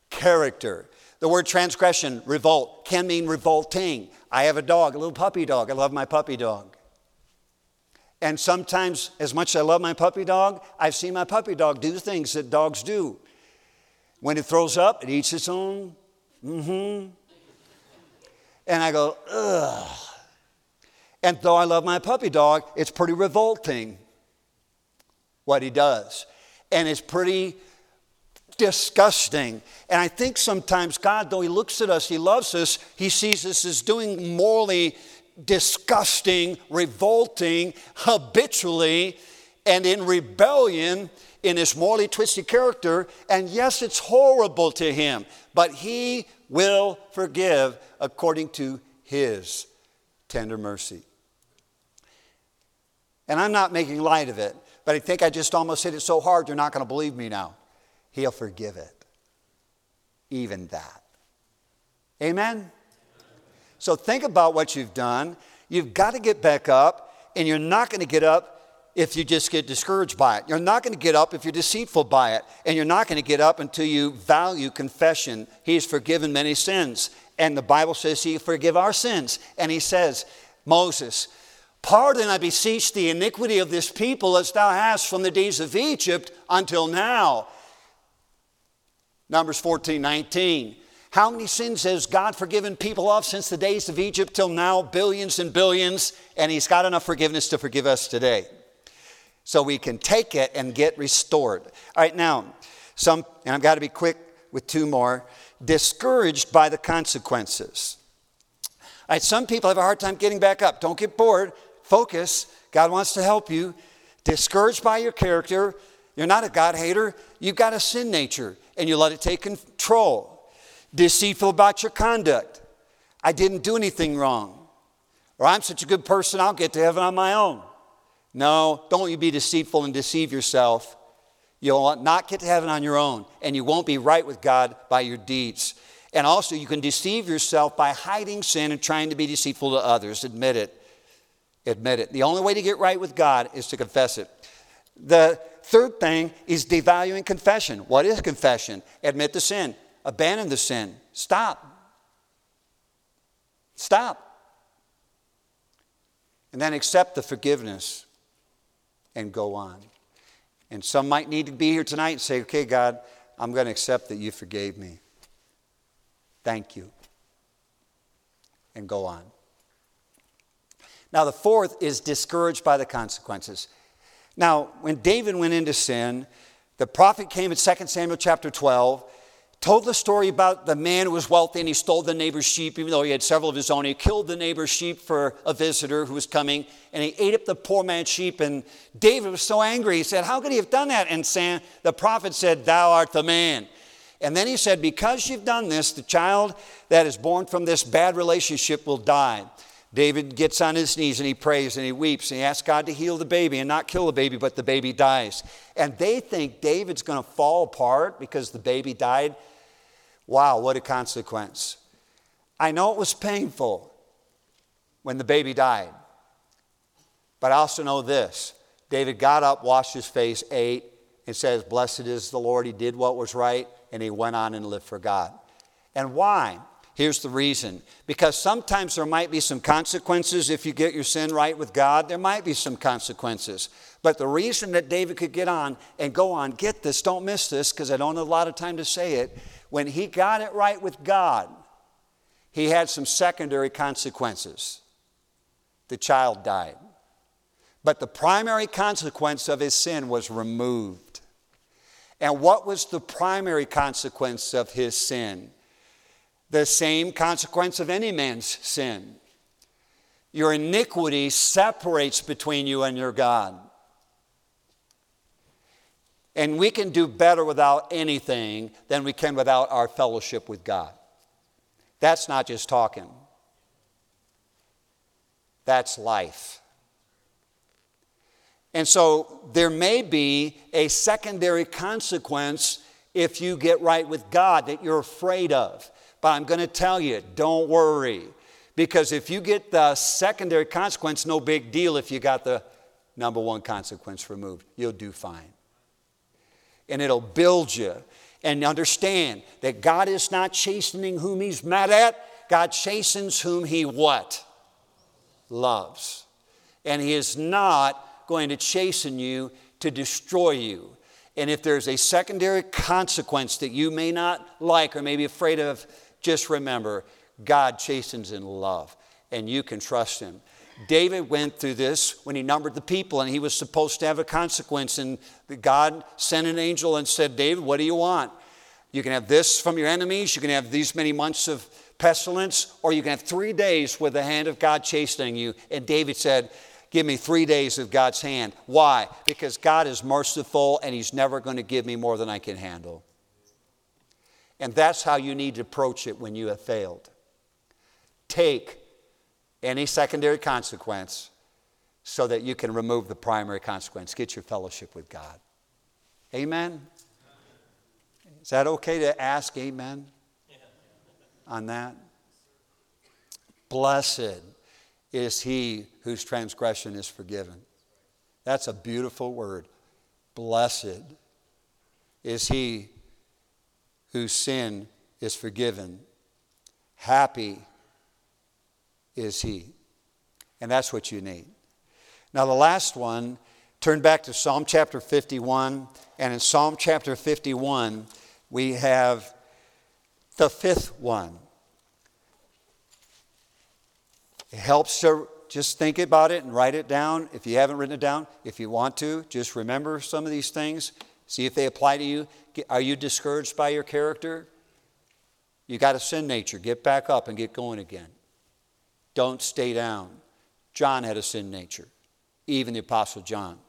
character. The word transgression, revolt, can mean revolting. I have a dog, a little puppy dog. I love my puppy dog. And sometimes, as much as I love my puppy dog, I've seen my puppy dog do things that dogs do. When it throws up, it eats its own. Mm-hmm. And I go, ugh. And though I love my puppy dog, it's pretty revolting what he does. And it's pretty disgusting. And I think sometimes God, though He looks at us, He loves us, He sees us as doing morally disgusting, revolting, habitually, and in rebellion in His morally twisted character. And yes, it's horrible to Him, but He will forgive according to his tender mercy. And I'm not making light of it, but I think I just almost hit it so hard you're not going to believe me now. He'll forgive it. Even that. Amen? So think about what you've done. You've got to get back up, and you're not going to get up if you just get discouraged by it. You're not going to get up if you're deceitful by it. And you're not going to get up until you value confession. He's forgiven many sins. And the Bible says he forgive our sins. And he says, Moses, pardon, I beseech thee, iniquity of this people as thou hast from the days of Egypt until now. Numbers 14, 19. How many sins has God forgiven people of since the days of Egypt till now? Billions and billions. And he's got enough forgiveness to forgive us today so we can take it and get restored. All right, now, some, and I've got to be quick with two more, discouraged by the consequences. All right, some people have a hard time getting back up. Don't get bored. Focus. God wants to help you. Discouraged by your character. You're not a God hater. You've got a sin nature and you let it take control. Deceitful about your conduct. I didn't do anything wrong. Or I'm such a good person, I'll get to heaven on my own. No, don't you be deceitful and deceive yourself. You'll not get to heaven on your own, and you won't be right with God by your deeds. And also, you can deceive yourself by hiding sin and trying to be deceitful to others. Admit it. Admit it. The only way to get right with God is to confess it. The third thing is devaluing confession. What is confession? Admit the sin, abandon the sin, stop. Stop. And then accept the forgiveness and go on. And some might need to be here tonight and say, okay, God, I'm going to accept that you forgave me. Thank you. And go on. Now, the fourth is discouraged by the consequences. Now, when David went into sin, the prophet came in 2 Samuel chapter 12 told the story about the man who was wealthy and he stole the neighbor's sheep, even though he had several of his own. He killed the neighbor's sheep for a visitor who was coming, and he ate up the poor man's sheep. And David was so angry. He said, How could he have done that? And Sam, the prophet said, Thou art the man. And then he said, Because you've done this, the child that is born from this bad relationship will die. David gets on his knees and he prays and he weeps and he asks God to heal the baby and not kill the baby, but the baby dies. And they think David's going to fall apart because the baby died. Wow, what a consequence. I know it was painful when the baby died, but I also know this David got up, washed his face, ate, and says, Blessed is the Lord. He did what was right, and he went on and lived for God. And why? Here's the reason because sometimes there might be some consequences if you get your sin right with God. There might be some consequences. But the reason that David could get on and go on, get this, don't miss this because I don't have a lot of time to say it, when he got it right with God, he had some secondary consequences. The child died. But the primary consequence of his sin was removed. And what was the primary consequence of his sin? The same consequence of any man's sin. Your iniquity separates between you and your God. And we can do better without anything than we can without our fellowship with God. That's not just talking, that's life. And so there may be a secondary consequence if you get right with God that you're afraid of. But I'm going to tell you, don't worry. Because if you get the secondary consequence, no big deal if you got the number one consequence removed. You'll do fine and it'll build you. And understand that God is not chastening whom He's mad at. God chastens whom He what? Loves. And He is not going to chasten you to destroy you. And if there's a secondary consequence that you may not like or may be afraid of, just remember God chastens in love, and you can trust Him. David went through this when he numbered the people and he was supposed to have a consequence. And God sent an angel and said, David, what do you want? You can have this from your enemies, you can have these many months of pestilence, or you can have three days with the hand of God chastening you. And David said, Give me three days of God's hand. Why? Because God is merciful and He's never going to give me more than I can handle. And that's how you need to approach it when you have failed. Take any secondary consequence so that you can remove the primary consequence. Get your fellowship with God. Amen? Is that okay to ask amen on that? Blessed is he whose transgression is forgiven. That's a beautiful word. Blessed is he whose sin is forgiven. Happy is He. And that's what you need. Now, the last one, turn back to Psalm chapter 51. And in Psalm chapter 51, we have the fifth one. It helps to just think about it and write it down. If you haven't written it down, if you want to, just remember some of these things. See if they apply to you. Are you discouraged by your character? You got a sin nature. Get back up and get going again. Don't stay down. John had a sin nature, even the Apostle John.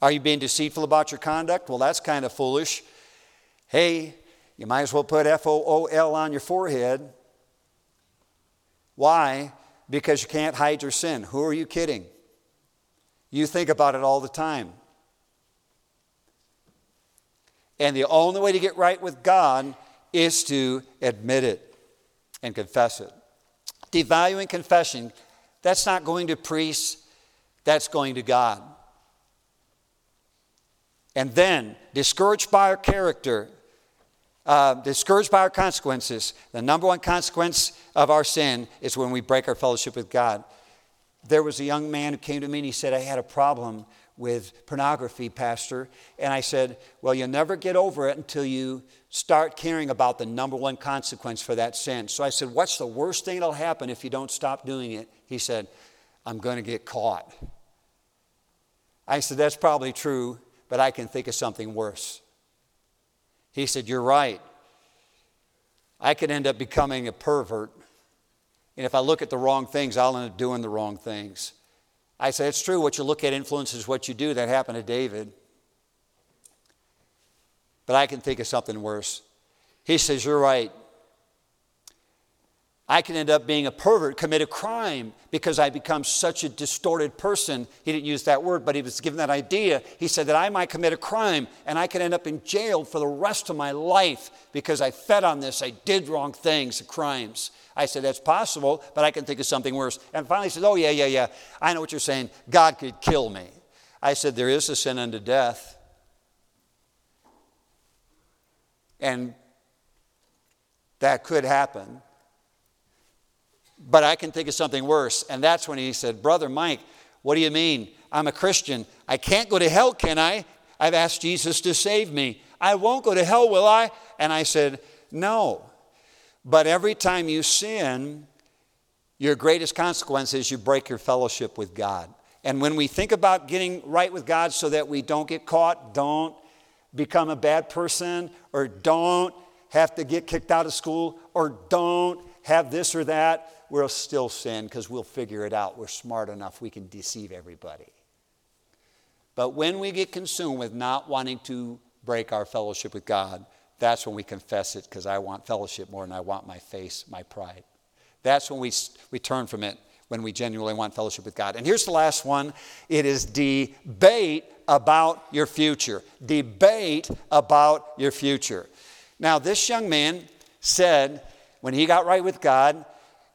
Are you being deceitful about your conduct? Well, that's kind of foolish. Hey, you might as well put F O O L on your forehead. Why? Because you can't hide your sin. Who are you kidding? You think about it all the time. And the only way to get right with God is to admit it and confess it devaluing confession, that's not going to priests, that's going to God. And then, discouraged by our character, uh, discouraged by our consequences, the number one consequence of our sin is when we break our fellowship with God. There was a young man who came to me and he said, I had a problem with pornography, Pastor. And I said, Well, you'll never get over it until you start caring about the number one consequence for that sin. So I said, What's the worst thing that'll happen if you don't stop doing it? He said, I'm going to get caught. I said, That's probably true, but I can think of something worse. He said, You're right. I could end up becoming a pervert. And if I look at the wrong things, I'll end up doing the wrong things. I said, It's true. What you look at influences what you do. That happened to David. But I can think of something worse. He says, You're right. I can end up being a pervert, commit a crime because I become such a distorted person. He didn't use that word, but he was given that idea. He said that I might commit a crime and I could end up in jail for the rest of my life because I fed on this. I did wrong things, crimes. I said, That's possible, but I can think of something worse. And finally he said, Oh, yeah, yeah, yeah. I know what you're saying. God could kill me. I said, There is a sin unto death. And that could happen. But I can think of something worse. And that's when he said, Brother Mike, what do you mean? I'm a Christian. I can't go to hell, can I? I've asked Jesus to save me. I won't go to hell, will I? And I said, No. But every time you sin, your greatest consequence is you break your fellowship with God. And when we think about getting right with God so that we don't get caught, don't become a bad person, or don't have to get kicked out of school, or don't have this or that, we'll still sin because we'll figure it out. We're smart enough, we can deceive everybody. But when we get consumed with not wanting to break our fellowship with God, that's when we confess it because I want fellowship more than I want my face, my pride. That's when we, we turn from it when we genuinely want fellowship with God. And here's the last one it is debate about your future. Debate about your future. Now, this young man said when he got right with God,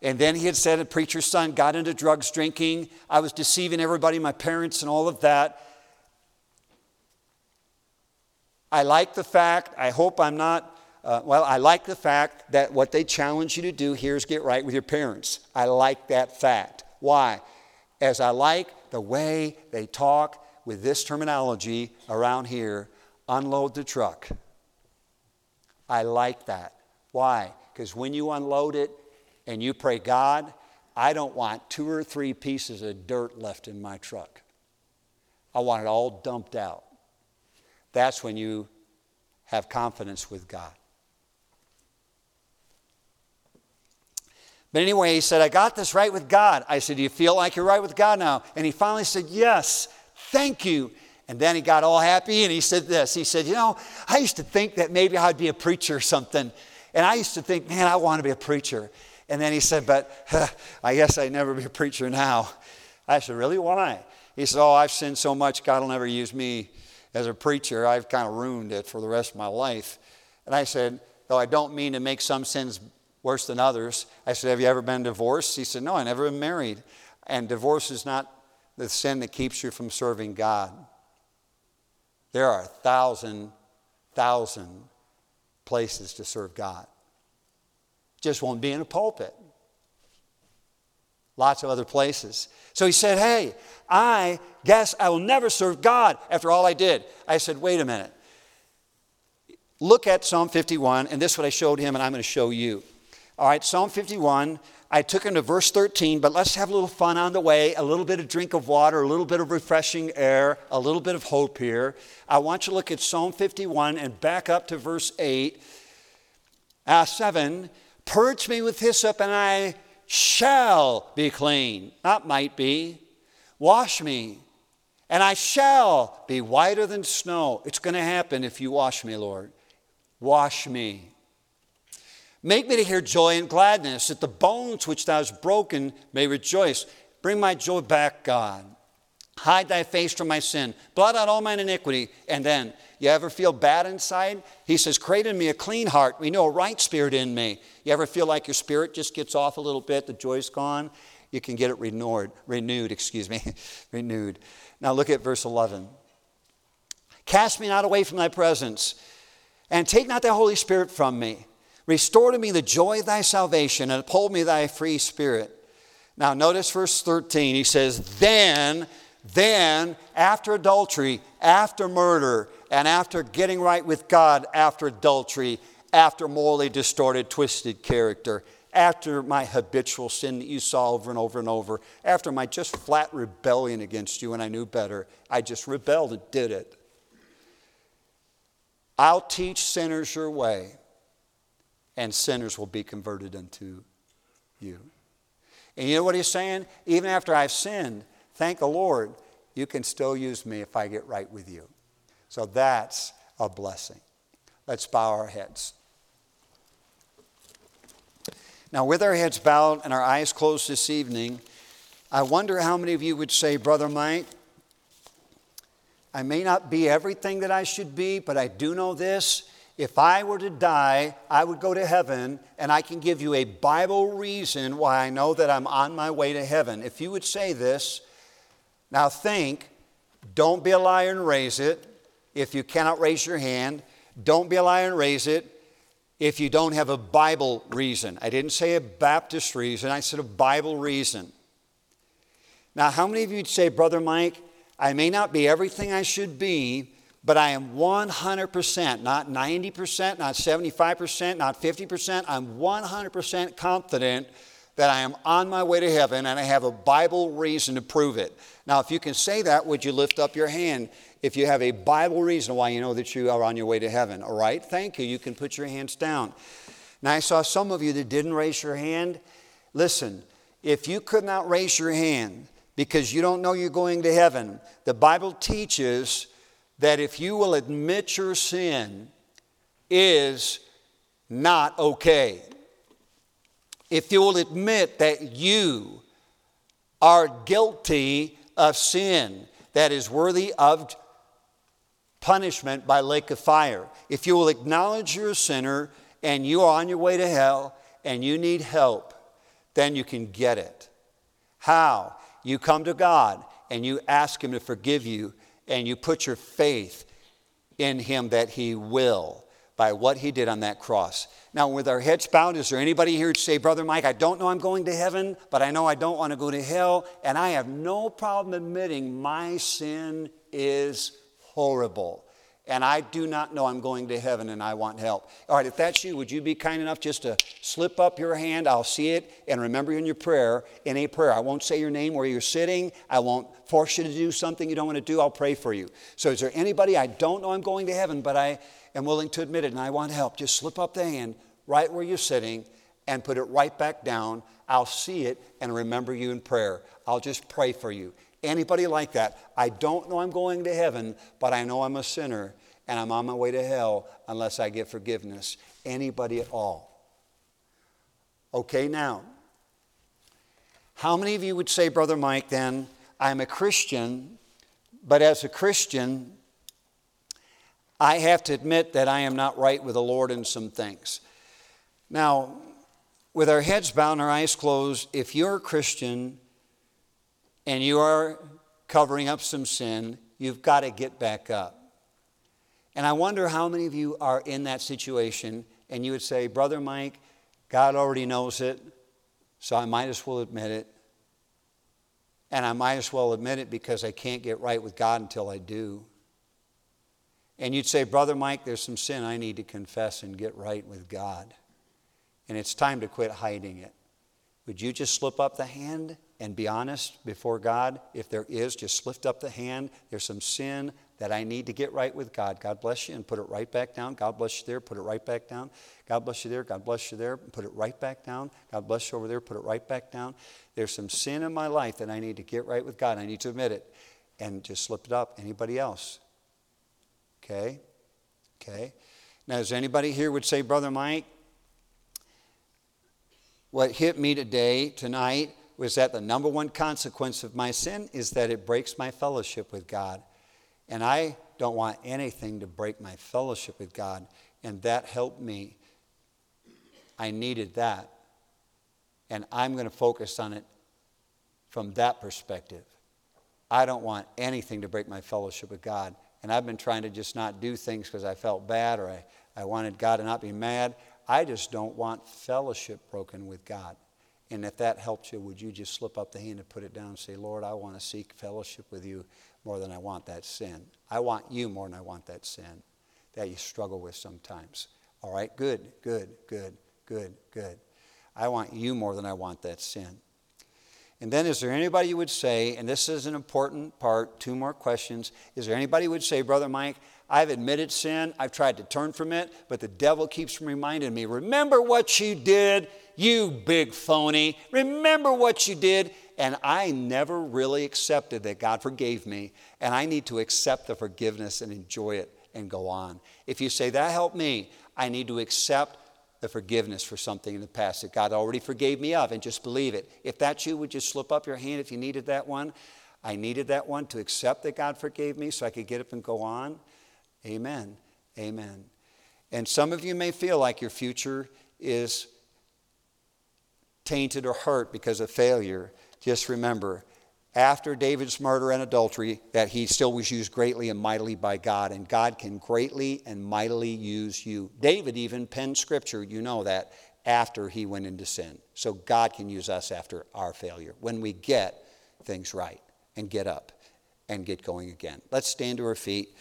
and then he had said, a preacher's son got into drugs, drinking. I was deceiving everybody, my parents, and all of that. I like the fact, I hope I'm not, uh, well, I like the fact that what they challenge you to do here is get right with your parents. I like that fact. Why? As I like the way they talk with this terminology around here unload the truck. I like that. Why? Because when you unload it and you pray, God, I don't want two or three pieces of dirt left in my truck. I want it all dumped out. That's when you have confidence with God. But anyway, he said, I got this right with God. I said, Do you feel like you're right with God now? And he finally said, Yes, thank you. And then he got all happy and he said this. He said, You know, I used to think that maybe I'd be a preacher or something. And I used to think, man, I want to be a preacher. And then he said, But huh, I guess I'd never be a preacher now. I said, Really? Why? He said, Oh, I've sinned so much, God will never use me as a preacher. I've kind of ruined it for the rest of my life. And I said, Though I don't mean to make some sins worse than others, I said, Have you ever been divorced? He said, No, I never been married. And divorce is not the sin that keeps you from serving God. There are a thousand, thousand places to serve God. Just won't be in a pulpit. Lots of other places. So he said, Hey, I guess I will never serve God after all I did. I said, Wait a minute. Look at Psalm 51, and this is what I showed him, and I'm going to show you. All right, Psalm 51, I took him to verse 13, but let's have a little fun on the way, a little bit of drink of water, a little bit of refreshing air, a little bit of hope here. I want you to look at Psalm 51 and back up to verse 8. Uh, 7 Purge me with hyssop, and I shall be clean. Not might be. Wash me, and I shall be whiter than snow. It's going to happen if you wash me, Lord. Wash me. Make me to hear joy and gladness, that the bones which thou hast broken may rejoice. Bring my joy back, God. Hide thy face from my sin. Blot out all mine iniquity. And then, you ever feel bad inside? He says, Create in me a clean heart. We know a right spirit in me. You ever feel like your spirit just gets off a little bit, the joy's gone? You can get it renewed, renewed, excuse me, [laughs] renewed. Now look at verse 11. Cast me not away from thy presence, and take not thy Holy Spirit from me. Restore to me the joy of thy salvation and uphold me thy free spirit. Now, notice verse 13. He says, Then, then, after adultery, after murder, and after getting right with God, after adultery, after morally distorted, twisted character, after my habitual sin that you saw over and over and over, after my just flat rebellion against you and I knew better, I just rebelled and did it. I'll teach sinners your way and sinners will be converted unto you. And you know what he's saying? Even after I've sinned, thank the Lord, you can still use me if I get right with you. So that's a blessing. Let's bow our heads. Now, with our heads bowed and our eyes closed this evening, I wonder how many of you would say, Brother Mike, I may not be everything that I should be, but I do know this. If I were to die, I would go to heaven, and I can give you a Bible reason why I know that I'm on my way to heaven. If you would say this, now think, don't be a liar and raise it. If you cannot raise your hand, don't be a liar and raise it. If you don't have a Bible reason, I didn't say a Baptist reason, I said a Bible reason. Now, how many of you would say, Brother Mike, I may not be everything I should be, but I am 100%, not 90%, not 75%, not 50%, I'm 100% confident that I am on my way to heaven and I have a Bible reason to prove it. Now, if you can say that, would you lift up your hand if you have a Bible reason why you know that you are on your way to heaven? All right, thank you. You can put your hands down. Now, I saw some of you that didn't raise your hand. Listen, if you could not raise your hand because you don't know you're going to heaven, the Bible teaches that if you will admit your sin is not okay. If you will admit that you are guilty of sin that is worthy of punishment by lake of fire, if you will acknowledge you're a sinner and you are on your way to hell and you need help, then you can get it. How? You come to God and you ask Him to forgive you and you put your faith in Him that He will by what He did on that cross. Now, with our heads bowed, is there anybody here to say, Brother Mike, I don't know I'm going to heaven, but I know I don't want to go to hell, and I have no problem admitting my sin is horrible and I do not know I'm going to heaven and I want help. All right, if that's you, would you be kind enough just to slip up your hand? I'll see it and remember you in your prayer, in a prayer. I won't say your name where you're sitting. I won't force you to do something you don't want to do. I'll pray for you. So, is there anybody I don't know I'm going to heaven, but I am willing to admit it and I want help? Just slip up the hand right where you're sitting and put it right back down. I'll see it and remember you in prayer. I'll just pray for you. Anybody like that? I don't know I'm going to heaven, but I know I'm a sinner and I'm on my way to hell unless I get forgiveness. Anybody at all? Okay, now, how many of you would say, Brother Mike, then, I'm a Christian, but as a Christian, I have to admit that I am not right with the Lord in some things. Now, with our heads bowed and our eyes closed, if you're a Christian and you are covering up some sin, you've got to get back up. And I wonder how many of you are in that situation and you would say, Brother Mike, God already knows it, so I might as well admit it. And I might as well admit it because I can't get right with God until I do. And you'd say, Brother Mike, there's some sin I need to confess and get right with God. And it's time to quit hiding it. Would you just slip up the hand and be honest before God? If there is, just lift up the hand. There's some sin that I need to get right with God. God bless you and put it right back down. God bless you there, put it right back down. God bless you there, God bless you there, put it right back down. God bless you over there, put it right back down. There's some sin in my life that I need to get right with God. I need to admit it and just slip it up. Anybody else? Okay? Okay. Now, is anybody here would say, Brother Mike, what hit me today, tonight, was that the number one consequence of my sin is that it breaks my fellowship with God. And I don't want anything to break my fellowship with God. And that helped me. I needed that. And I'm going to focus on it from that perspective. I don't want anything to break my fellowship with God. And I've been trying to just not do things because I felt bad or I, I wanted God to not be mad. I just don't want fellowship broken with God. And if that helps you, would you just slip up the hand and put it down and say, Lord, I want to seek fellowship with you more than I want that sin. I want you more than I want that sin that you struggle with sometimes. All right, good, good, good, good, good. I want you more than I want that sin. And then, is there anybody you would say, and this is an important part, two more questions. Is there anybody would say, Brother Mike, I've admitted sin. I've tried to turn from it, but the devil keeps reminding me remember what you did, you big phony. Remember what you did. And I never really accepted that God forgave me, and I need to accept the forgiveness and enjoy it and go on. If you say, That helped me, I need to accept the forgiveness for something in the past that God already forgave me of and just believe it. If that's you, would you slip up your hand if you needed that one? I needed that one to accept that God forgave me so I could get up and go on. Amen. Amen. And some of you may feel like your future is tainted or hurt because of failure. Just remember, after David's murder and adultery, that he still was used greatly and mightily by God, and God can greatly and mightily use you. David even penned scripture, you know that, after he went into sin. So God can use us after our failure when we get things right and get up and get going again. Let's stand to our feet.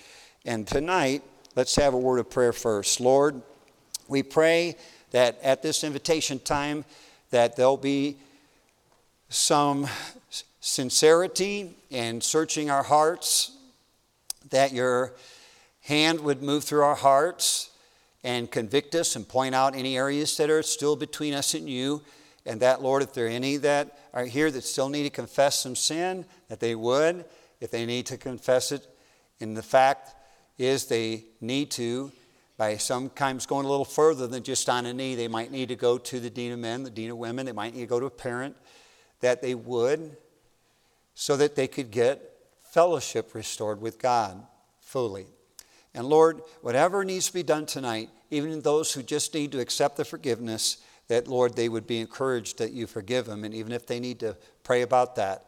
And tonight, let's have a word of prayer first. Lord, we pray that at this invitation time that there'll be some sincerity and searching our hearts, that your hand would move through our hearts and convict us and point out any areas that are still between us and you. And that, Lord, if there are any that are here that still need to confess some sin, that they would. If they need to confess it, and the fact is they need to, by sometimes going a little further than just on a knee, they might need to go to the dean of men, the dean of women, they might need to go to a parent, that they would so that they could get fellowship restored with God fully. And Lord, whatever needs to be done tonight, even those who just need to accept the forgiveness, that Lord, they would be encouraged that you forgive them. And even if they need to pray about that,